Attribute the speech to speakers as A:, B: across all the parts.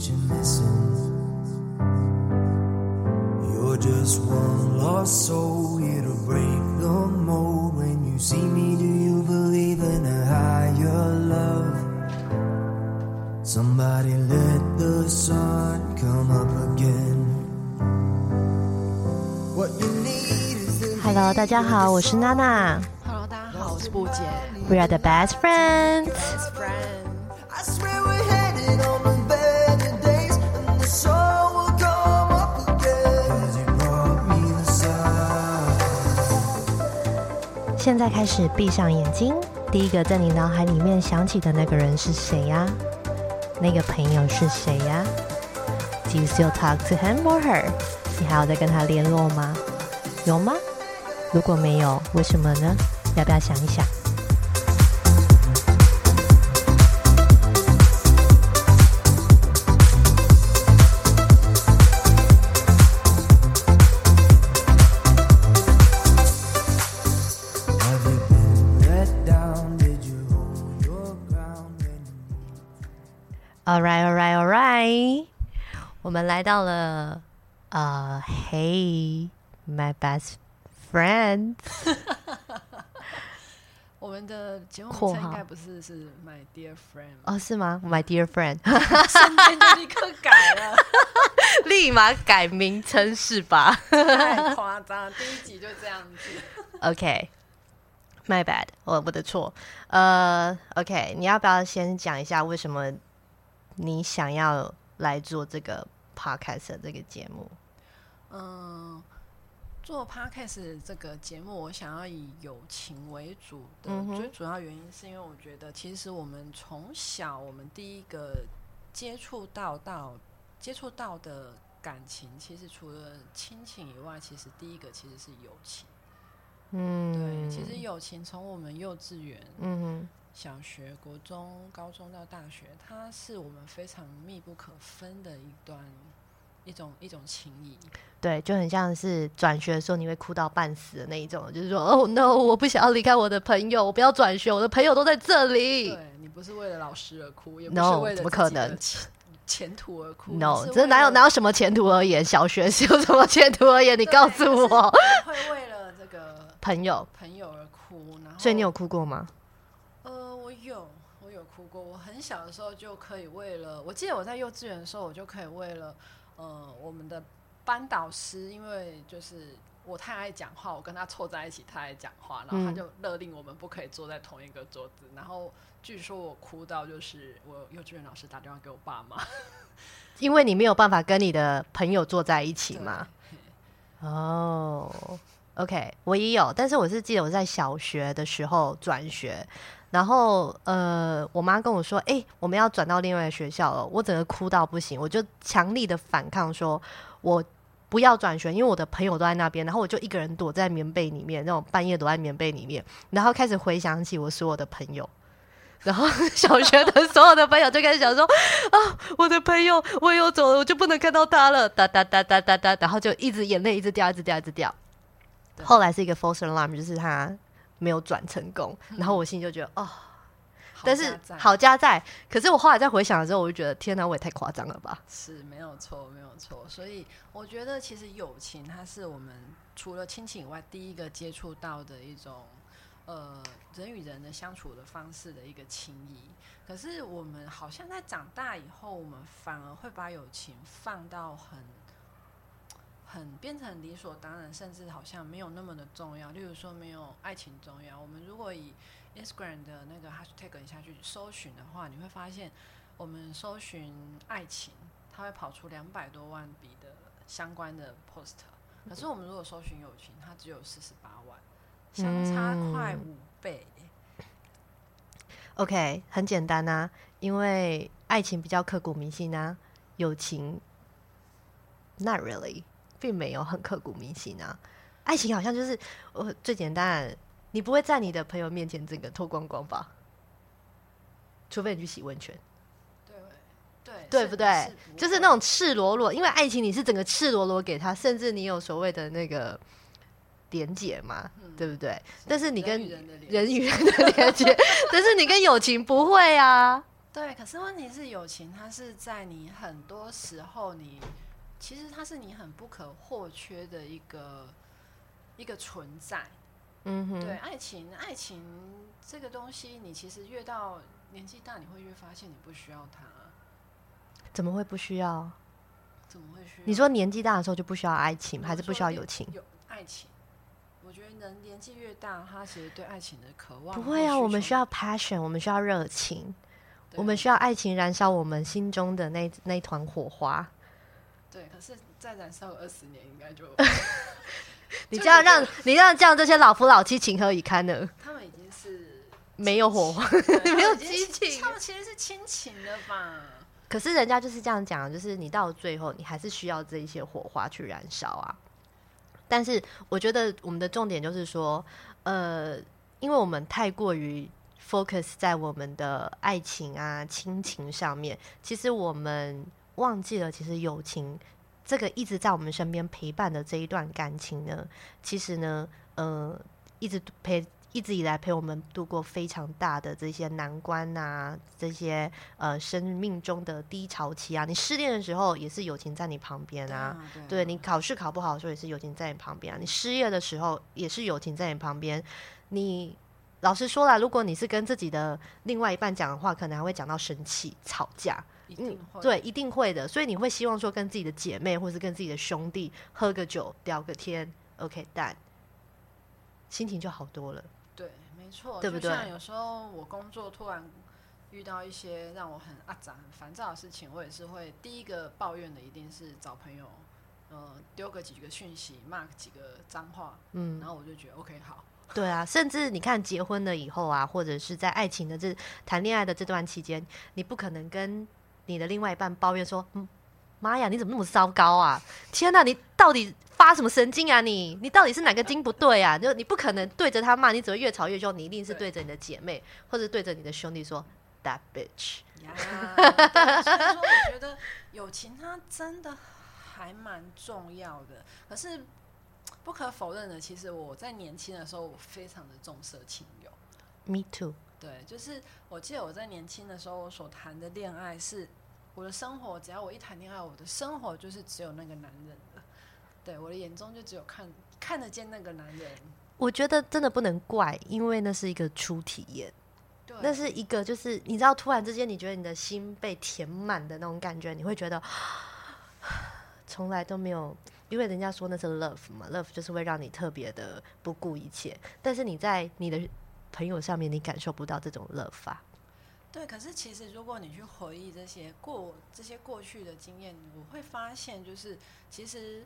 A: that you're missing. You're just one lost soul here to break the mold. When you see me, do you believe in a higher love? Somebody let the sun come up again. What you need is the
B: Hello，大家好，我是娜娜
C: Hello，大家好，我是布姐，
B: We are the best friends。
C: ，best friend。
B: 现在开始闭上眼睛，第一个在你脑海里面想起的那个人是谁呀？那个朋友是谁呀？Do you still talk to him or her？你还要再跟他联络吗？有吗？如果没有，为什么呢？要不要想一想？All right, all right, all right。我们来到了呃、Hey, my best friend。
C: 我们的节目应该不是是 My Dear Friend，
B: 哦，是吗？My dear friend，
C: 瞬间就立刻改了，
B: 立马改名称是吧
C: 太夸张了。第一集就这样子。
B: ？OK，my、bad，我我的错。呃，OK，你要不要先讲一下为什么你想要来做这个 podcast 的这个节目？
C: 嗯，做 podcast 这个节目，我想要以友情为主的，
B: 嗯
C: 最主要原因是因为我觉得，其实我们从小我们第一个接触到到接触到的感情，其实除了亲情以外，其实第一个其实是友情。
B: 嗯，
C: 对，其实友情从我们幼稚园、
B: 嗯
C: 小学、国中、高中到大学，它是我们非常密不可分的一段一种一种情谊。
B: 对，就很像是转学的时候你会哭到半死的那一种，就是说，Oh no，我不想要离开我的朋友，我不要转学，我的朋友都在这里。
C: 对你不是为了老师而哭，也不是为了
B: 怎么可能
C: 前前途而哭。
B: No，这哪有哪有什么前途而言？小学是有什么前途而言？你告诉我，
C: 会为了这个
B: 朋友，
C: 朋友而哭，然后
B: 所以你有哭过吗？
C: 哭过。我很小的时候就可以为了，我记得我在幼稚园的时候，我就可以为了，呃，我们的班导师，因为就是我太爱讲话，我跟他凑在一起太爱讲话，然后他
B: 嗯
C: 就勒令我们不可以坐在同一个桌子。然后据说我哭到就是我幼稚园老师打电话给我爸妈，
B: 因为你没有办法跟你的朋友坐在一起嘛。哦、o k 我也有，但是我是记得我在小学的时候转学，然后呃，我妈跟我说，哎、我们要转到另外一个学校了，我整个哭到不行，我就强力的反抗说，我不要转学，因为我的朋友都在那边，然后我就一个人躲在棉被里面，那种半夜躲在棉被里面，然后开始回想起我所有的朋友。然后 小学的所有的朋友就开始想说啊，我的朋友我又走了，我就不能看到他了，哒哒哒哒哒哒，然后就一直眼泪一直掉，一直掉，一直掉。后来是一个 false alarm，就是他没有转成功，然后我心里就觉得哦，
C: 好
B: 但是好家在，可是我后来再回想的时候，我就觉得天哪，我也太夸张了吧。
C: 是没有错，没有错。所以我觉得，其实友情它是我们除了亲情以外，第一个接触到的一种呃人与人的相处的方式的一个情谊。可是我们好像在长大以后，我们反而会把友情放到很很变成理所当然，甚至好像没有那么的重要。例如说，没有爱情重要。我们如果以 Instagram 的那个 hashtag 下去搜寻的话，你会发现，我们搜寻爱情，它会跑出两百多万笔的相关的 post。可是我们如果搜寻友情，它只有四十八万，相差快五倍。
B: OK，很简单啊，因为爱情比较刻骨铭心啊，友情 not really，并没有很刻骨铭心啊。爱情好像就是我最简单，你不会在你的朋友面前整个脱光光吧？除非你去洗温泉，
C: 对对
B: 对不对？
C: 是
B: 就是那种赤裸裸，因为爱情你是整个赤裸裸给他，甚至你有所谓的那个连结嘛，
C: 嗯
B: 对不对？但是你跟
C: 人与人的连
B: 人与人的连接，但是你跟友情不会啊。
C: 对，可是问题是，友情它是在你很多时候你，其实它是你很不可或缺的一个一个存在。
B: 嗯哼，
C: 对，爱情，爱情这个东西，你其实越到年纪大，你会越发现你不需要它。
B: 怎么会不需要？
C: 怎么会需要？
B: 你说年纪大的时候就不需要爱情，还是不需要友情？
C: 有爱情，我觉得人年纪越大，他其实对爱情的渴望
B: 不会啊，我们需
C: 要
B: ，passion，我们需要热情，我们需要爱情燃烧我们心中的那那团火花。
C: 对，可是再燃烧二十年，应该就
B: 你这样让你让这样这些老夫老妻情何以堪呢？
C: 他们已经是
B: 没有火花。没有激情
C: 他们其实是亲情的吧？
B: 可是人家就是这样讲，就是你到最后，你还是需要这一些火花去燃烧啊。但是我觉得我们的重点就是说，呃，因为我们太过于 focus 在我们的爱情啊、亲情上面，其实我们忘记了，其实友情这个一直在我们身边陪伴的这一段感情呢，其实呢，呃，一直陪。一直以来陪我们度过非常大的这些难关呐、这些呃生命中的低潮期啊，你失恋的时候也是友情在你旁边
C: 啊，
B: 对你考试考不好的时候也是友情在你旁边啊，你失业的时候也是友情在你旁边。你老实说了，如果你是跟自己的另外一半讲的话，可能还会讲到生气、吵架，
C: 一定会
B: 对，一定会的。所以你会希望说跟自己的姐妹或是跟自己的兄弟喝个酒、聊个天，OK，但心情就好多了。
C: 对，没错，
B: 对不对
C: 像有时候我工作突然遇到一些让我很阿杂、很烦躁的事情，我也是会第一个抱怨的，一定是找朋友，呃，丢个几个讯息，骂几个脏话，
B: 嗯
C: 然，后我就觉得 OK 好，
B: 对啊，甚至你看结婚了以后啊，或者是在爱情的这谈恋爱的这段期间，你不可能跟你的另外一半抱怨说：“嗯，妈呀，你怎么那么糟糕啊？天哪，你到底发什么神经啊你？你到底是哪个筋不对啊？就你不可能对着他骂，你只会越吵越凶。你一定是对着你的姐妹或者对着你的兄弟说 that bitch。
C: 所以说我觉得友情它真的还蛮重要的。可是不可否认的，其实我在年轻的时候，我非常的重色轻友。
B: Me too。
C: 对，就是我记得我在年轻的时候，我所谈的恋爱是我的生活，只要我一谈恋爱，我的生活就是只有那个男人的。对，我的眼中就只有看看得见那个男人。
B: 我觉得真的不能怪，因为那是一个初体验。
C: 对，
B: 那是一个，就是你知道，突然之间，你觉得你的心被填满的那种感觉，你会觉得 从来都没有，因为人家说那是 love 嘛，love 就是会让你特别的不顾一切，但是你在你的朋友上面，你感受不到这种乐法。
C: 对，可是其实如果你去回忆这些过这些过去的经验，我会发现，就是其实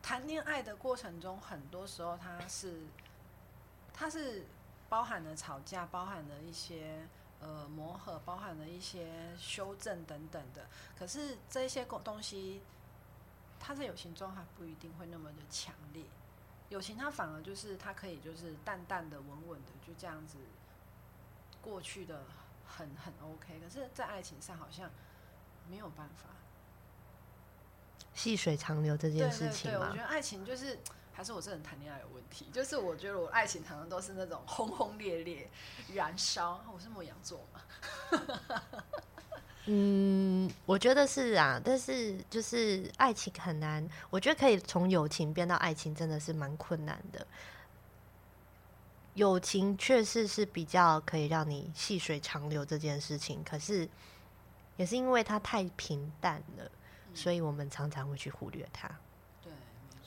C: 谈恋爱的过程中，很多时候它是它是包含了吵架，包含了一些呃磨合，包含了一些修正等等的。可是这些东东西，它在友情中还不一定会那么的强烈。友情它反而就是它可以就是淡淡的、稳稳的就这样子过去的很很 OK，可是，在爱情上好像没有办法。
B: 细水长流这件
C: 对对对，我
B: 事情嘛
C: 觉，得爱情就是还是我这人谈恋爱有问题，就是我觉得我爱情常常都是那种轰轰烈烈、燃烧。我是牧羊座嘛，
B: 嗯，我觉得是啊，但是就是爱情很难，我觉得可以从友情变到爱情，真的是蛮困难的。友情确实是比较可以让你细水长流这件事情，可是也是因为它太平淡了，所以我们常常会去忽略它。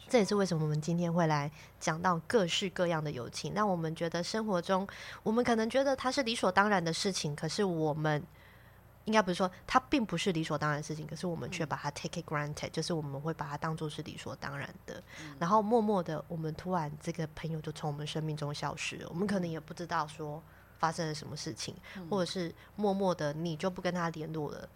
B: 这也是为什么我们今天会来讲到各式各样的友情，让我们觉得生活中，我们可能觉得它是理所当然的事情，可是我们应该不是说它并不是理所当然的事情，可是我们却把它 take it granted，就是我们会把它当做是理所当然的，然后默默的，我们突然这个朋友就从我们生命中消失了，我们可能也不知道说发生了什么事情，或者是默默的你就不跟他联络了。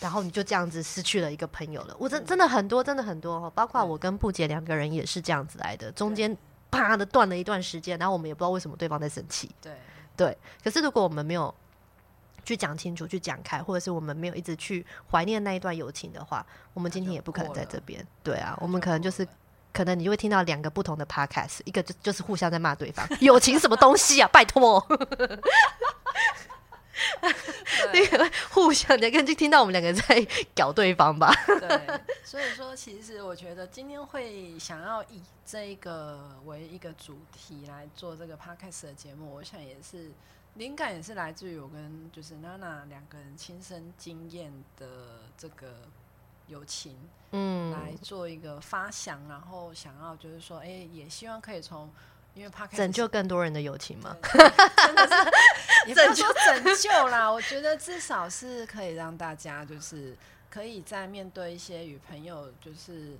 B: 然后你就这样子失去了一个朋友了。我真真的很多，真的很多哦，包括我跟布姐两个人也是这样子来的，中间啪的断了一段时间，然后我们也不知道为什么对方在生气。
C: 对，
B: 对，可是如果我们没有去讲清楚、去讲开，或者是我们没有一直去怀念那一段友情的话，我们今天也不可能在这边。对啊，我们可能就是。可能你就会听到两个不同的 podcast，一个就就是互相在骂对方，友情什么东西啊？拜托，那个互相的，跟就听到我们两个在搞对方吧。
C: 对，所以说其实我觉得今天会想要以这个为一个主题来做这个 podcast 的节目，我想也是灵感也是来自于我跟就是娜娜两个人亲身经验的这个友情，
B: 嗯，
C: 来做一个发想，然后想要就是说，哎、也希望可以从因为 podcast
B: 拯救更多人的友情嘛。
C: 对真的是 也不要说拯救啦，我觉得至少是可以让大家就是可以在面对一些与朋友，就是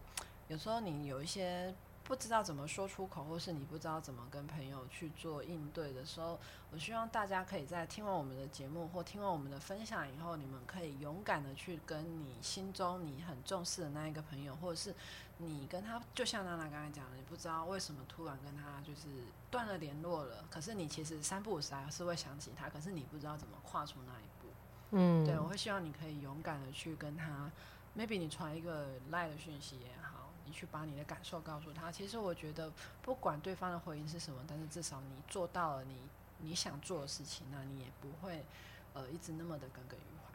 C: 有时候你有一些不知道怎么说出口，或是你不知道怎么跟朋友去做应对的时候，我希望大家可以在听完我们的节目或听完我们的分享以后，你们可以勇敢的去跟你心中你很重视的那一个朋友，或者是你跟他，就像娜娜刚才讲的，你不知道为什么突然跟他就是断了联络了，可是你其实三不五时还是会想起他，可是你不知道怎么跨出那一步。
B: 嗯，
C: 对，我会希望你可以勇敢的去跟他，maybe 你传一个赖的讯息也好，你去把你的感受告诉他。其实我觉得，不管对方的回应是什么，但是至少你做到了你你想做的事情，那你也不会呃一直那么的耿耿于怀。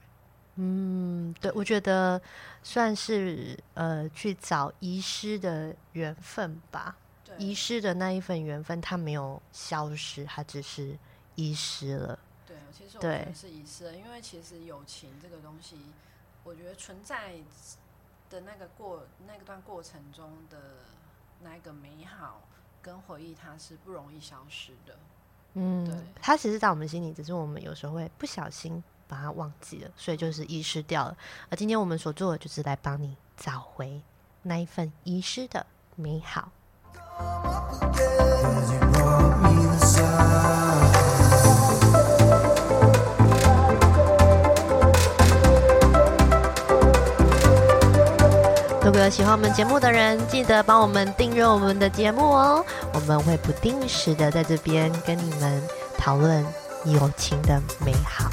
B: 嗯，对，我觉得算是呃去找遗失的缘分吧。
C: 对，
B: 遗失的那一份缘分，它没有消失，它只是遗失了。
C: 对，其实我
B: 对
C: 觉得是遗失了，因为其实友情这个东西，我觉得存在的那个过那个段过程中的那一个美好跟回忆，它是不容易消失的。嗯对
B: 嗯，它其实在我们心里，只是我们有时候会不小心把它忘记了，所以就是遗失掉了。而今天我们所做的，就是来帮你找回那一份遗失的美好。喜欢我们节目的人，记得帮我们订阅我们的节目哦。我们会不定时的在这边跟你们讨论友情的美好。